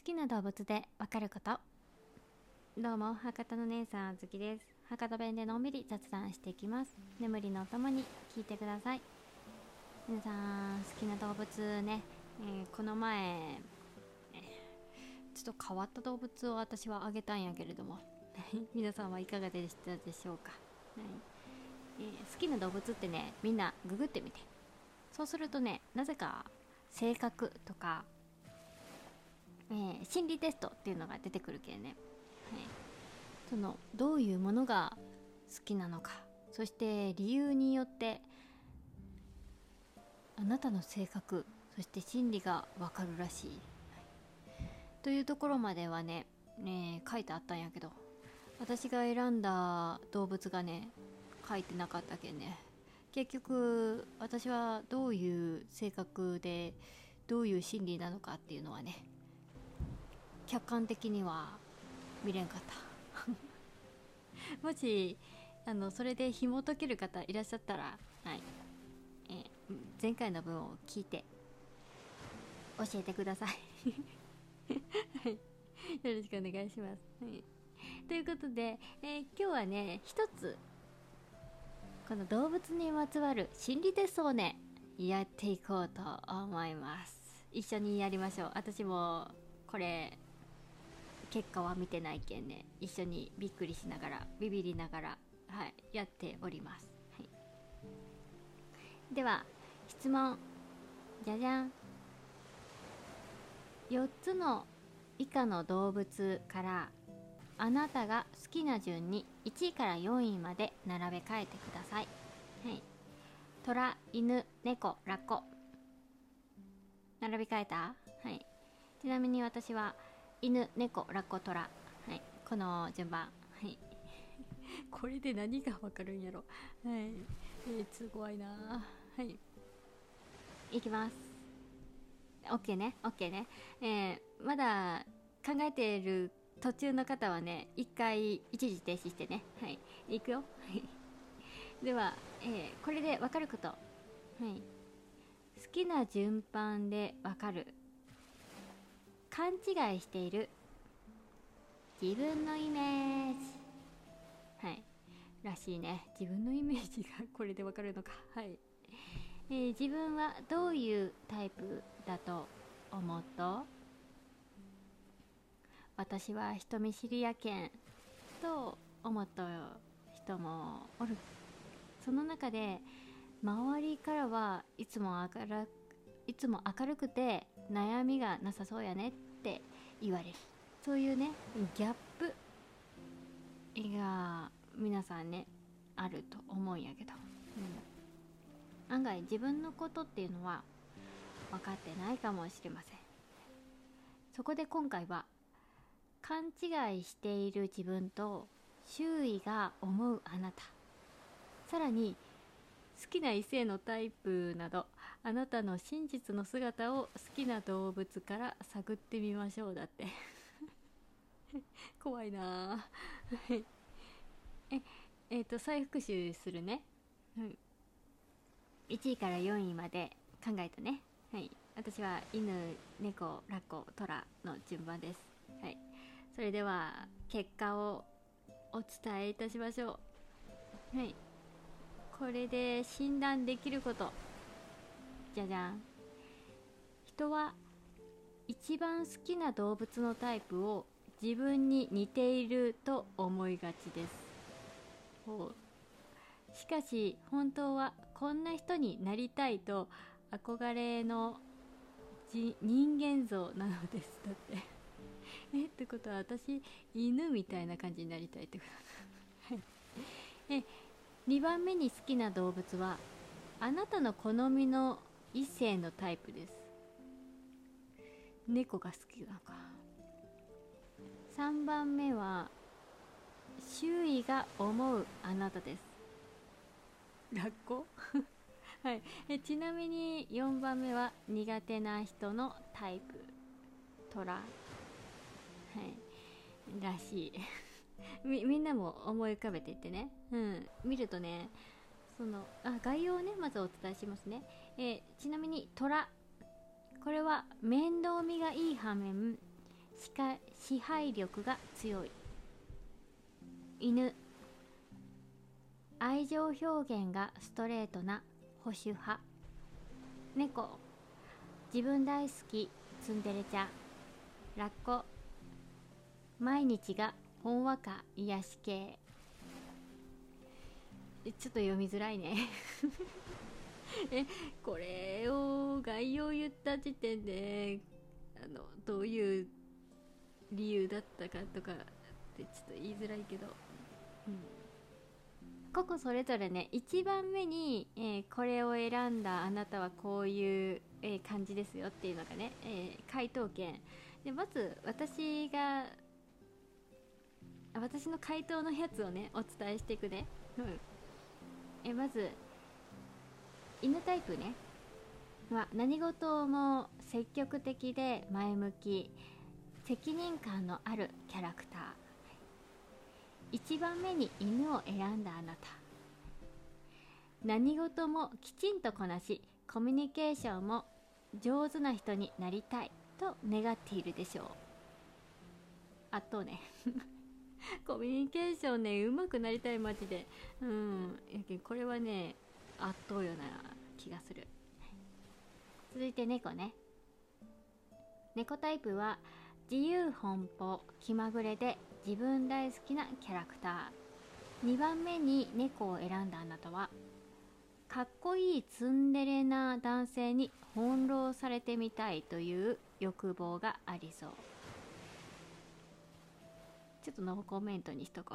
好きな動物でわかること？どうも博多の姉さんあずきです。博多弁でのんびり雑談していきます。眠りのお供に聞いてください。皆さん好きな動物ね、えーこの前、えーちょっと変わった動物を私はあげたんやけれども。皆さんはいかがでしたでしょうか、はい。えー好きな動物ってねみんなググってみて。そうするとねなぜか性格とか、えー心理テストっていうのが出てくるけんね、はい、そのどういうものが好きなのか。そして理由によってあなたの性格そして心理がわかるらしい、はい。というところまではねね書いてあったんやけど私が選んだ動物がね書いてなかったけんね。結局私はどういう性格でどういう心理なのかっていうのはね客観的には見れんかった。もしあのそれで紐解ける方いらっしゃったら、はい。え前回の分を聞いて教えてください。はい、よろしくお願いします、はい、ということで、えー今日はね一つこの動物にまつわる心理テストをねやっていこうと思います。一緒にやりましょう。私もこれ結果は見てないけんね一緒にびっくりしながらビビりながらはいやっております、はい、では質問じゃじゃん4つの以下の動物からあなたが好きな順に1位から4位まで並べ替えてください。はい。虎、犬、猫、ラッコ。並び替えた？はい。ちなみに私は犬、猫、ラッコ、虎。はい。この順番。はい。これで何がわかるんやろ。はい。えー、すごいなはい。いきます。OK ね OK ね、えーまだ考えている途中の方はね一回一時停止してねはいいくよはいでは、えーこれで分かることはい好きな順番で分かる勘違いしている。自分のイメージ。はい。らしいね。自分のイメージがこれで分かるのか。はい。えー自分はどういうタイプだと思うと？私は人見知りやけんと思った人もおる。その中で周りからはいつも明るいつも明るくて悩みがなさそうやねって言われる。そういうねギャップが皆さんねあると思うんやけど、うん、案外自分のことっていうのは分かってないかもしれません。そこで今回は勘違いしている自分と周囲が思うあなた。さらに好きな異性のタイプなどあなたの真実の姿を好きな動物から探ってみましょうだって。怖いな。ええっ、と再復習するね、うん、1位から4位まで考えたね。はい。私は犬猫ラッコトラの順番です。はい。それでは結果をお伝えいたしましょう。はい。これで診断できること。じゃじゃん。人は一番好きな動物のタイプを自分に似ていると思いがちです。しかし本当はこんな人になりたいと憧れの人間像なのです。だって。えってことは私犬みたいな感じになりたいってこと？2番目に好きな動物はあなたの好みの異性のタイプです。猫が好きなのか。3番目は周囲が思うあなたです。ラッコはい、えちなみに4番目は苦手な人のタイプ。トラはい。らしい みみんなも思い浮かべていってね、うん、見るとねそのあ概要をねまずお伝えしますね、えーちなみに虎。これは面倒見がいい反面。支配力が強い。犬。愛情表現がストレートな保守派。猫。自分大好き。ツンデレちゃん。ラッコ。毎日がほんわか癒し系。ちょっと読みづらいね。えこれを概要言った時点であのどういう理由だったかとかってちょっと言いづらいけど、うん、個々それぞれね1番目に、えー、これを選んだあなたはこういう、えー、感じですよっていうのがね、えー、回答権。でまず私が私の回答のやつをねお伝えしていくね、うん、えまず犬タイプね。は何事も積極的で前向き責任感のあるキャラクター。1番目に犬を選んだあなた。何事もきちんとこなしコミュニケーションも上手な人になりたいと願っているでしょう。あとね。コミュニケーションねうまくなりたいマジで。うん。やけこれはね圧倒よな気がする。続いて猫ね。猫タイプは自由奔放気まぐれで自分大好きなキャラクター。2番目に猫を選んだあなたはかっこいいツンデレな男性に翻弄されてみたいという欲望がありそう。ちょっとノーコメントにしとこ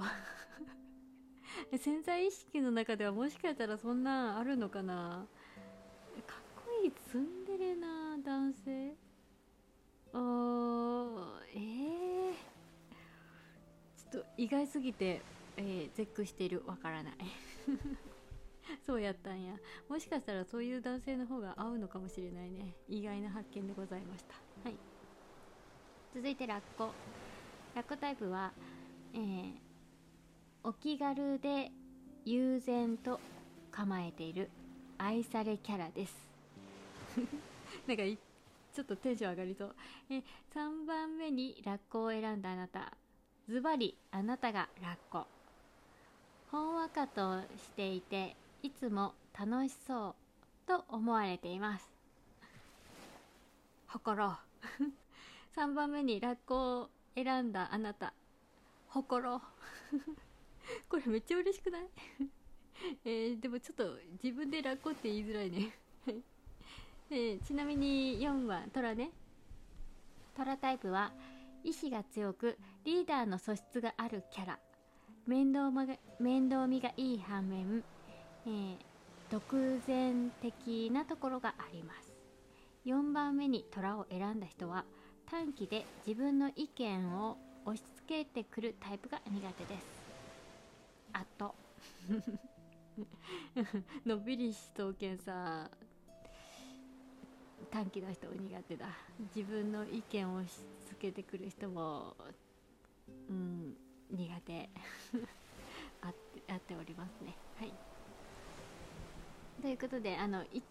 う。潜在意識の中ではもしかしたらそんなんあるのかな。かっこいいツンデレな男性？あーえー、ちょっと意外すぎて、えー、絶句してるわからない。そうやったんや。もしかしたらそういう男性の方が合うのかもしれないね。意外な発見でございました。はい。続いてラッコ。ラッコタイプは、えー、お気軽で悠然と構えている愛されキャラです。なんかちょっとテンション上がりそう。え3番目にラッコを選んだあなた。ズバリあなたがラッコ。ほんわかとしていていつも楽しそうと思われています。ほころ3番目にラッコを選んだあなたほころ。これめっちゃ嬉しくない？えー、でもちょっと自分でラッコって言いづらいね。えー、ちなみに4はトラね。トラタイプは意志が強くリーダーの素質があるキャラ。面倒が面倒見がいい反面、えー、独善的なところがあります。4番目に虎を選んだ人は短期で自分の意見を押し付けてくるタイプが苦手です。あと。のびりしとけんさ。短期の人苦手だ。自分の意見を押し付けてくる人もうん苦手。あってあっておりますね。はい。ということであの1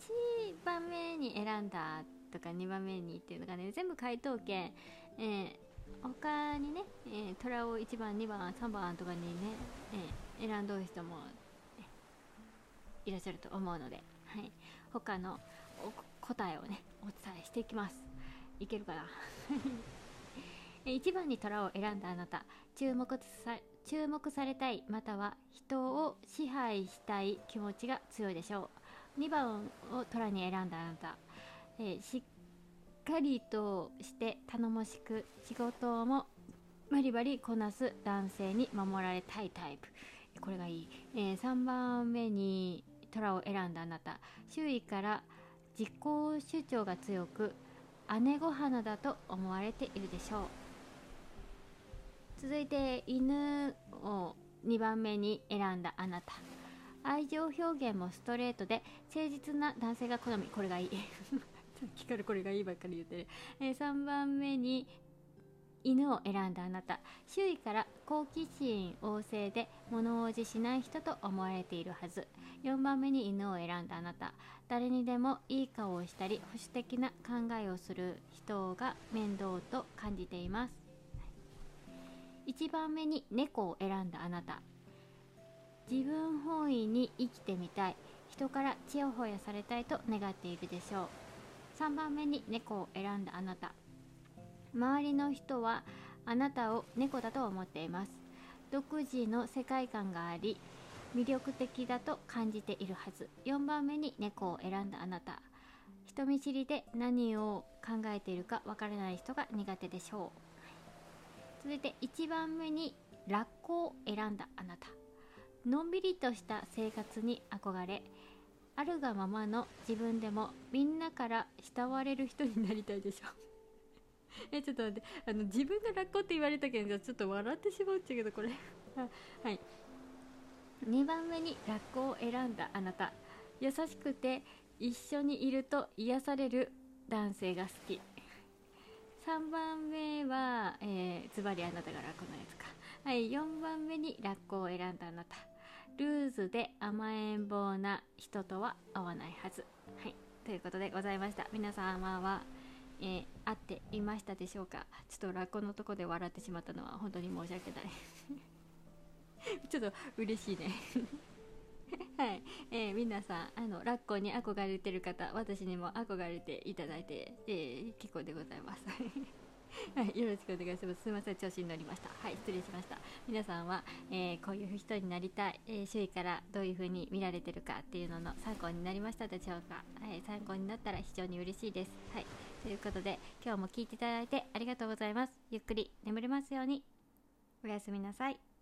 番目に選んだとか2番目にっていうのがね全部回答権、えー、他にね、えー、虎を1番2番3番とかにね、えー、選んどる人も、いらっしゃると思うので、はい、他の答えをねお伝えしていきます。いけるかな？1番に虎を選んだあなた。注目さ注目されたいまたは人を支配したい気持ちが強いでしょう。2番を虎に選んだあなた。えー、しっかりとして頼もしく仕事もバリバリこなす男性に守られたいタイプ。これがいい、えー、3番目に虎を選んだあなた。周囲から自己主張が強く姉御花だと思われているでしょう。続いて犬を2番目に選んだあなた。愛情表現もストレートで誠実な男性が好み。これがいい。きからこれがいいばっかり言ってる、えー、3番目に犬を選んだあなた。周囲から好奇心旺盛で物おじしない人と思われているはず。4番目に犬を選んだあなた。誰にでもいい顔をしたり保守的な考えをする人が面倒と感じています。1番目に猫を選んだあなた。自分本位に生きてみたい。人からちやほやされたいと願っているでしょう。3番目に猫を選んだあなた。周りの人はあなたを猫だと思っています。独自の世界観があり魅力的だと感じているはず。4番目に猫を選んだあなた。人見知りで何を考えているかわからない人が苦手でしょう。続いて1番目にラッコを選んだあなた。のんびりとした生活に憧れあるがままの自分でもみんなから慕われる人になりたいでしょ。えちょっと待って。あの自分がラッコって言われたけどちょっと笑ってしまうっちゃけどこれ。はい。2番目にラッコを選んだあなた。優しくて一緒にいると癒される男性が好き。3番目は、えー、ズバリあなたがラッコのやつか。はい。4番目にラッコを選んだあなた。ルーズで甘えん坊な人とは合わないはず。はい。ということでございました。皆様はえー、合っていましたでしょうか？ちょっとラッコのとこで笑ってしまったのは本当に申し訳ない。ちょっと嬉しいね。はい、えー、皆さんあのラッコに憧れてる方私にも憧れていただいて、えー、結構でございます。はい、よろしくお願いします。すみません、調子に乗りました。はい、失礼しました。皆さんは、えー、こういう人になりたい、えー、周囲からどういう風に見られてるかっていうのの参考になりましたでしょうか。はい、参考になったら非常に嬉しいです。はい、ということで、今日も聞いていただいてありがとうございます。ゆっくり眠れますように。おやすみなさい。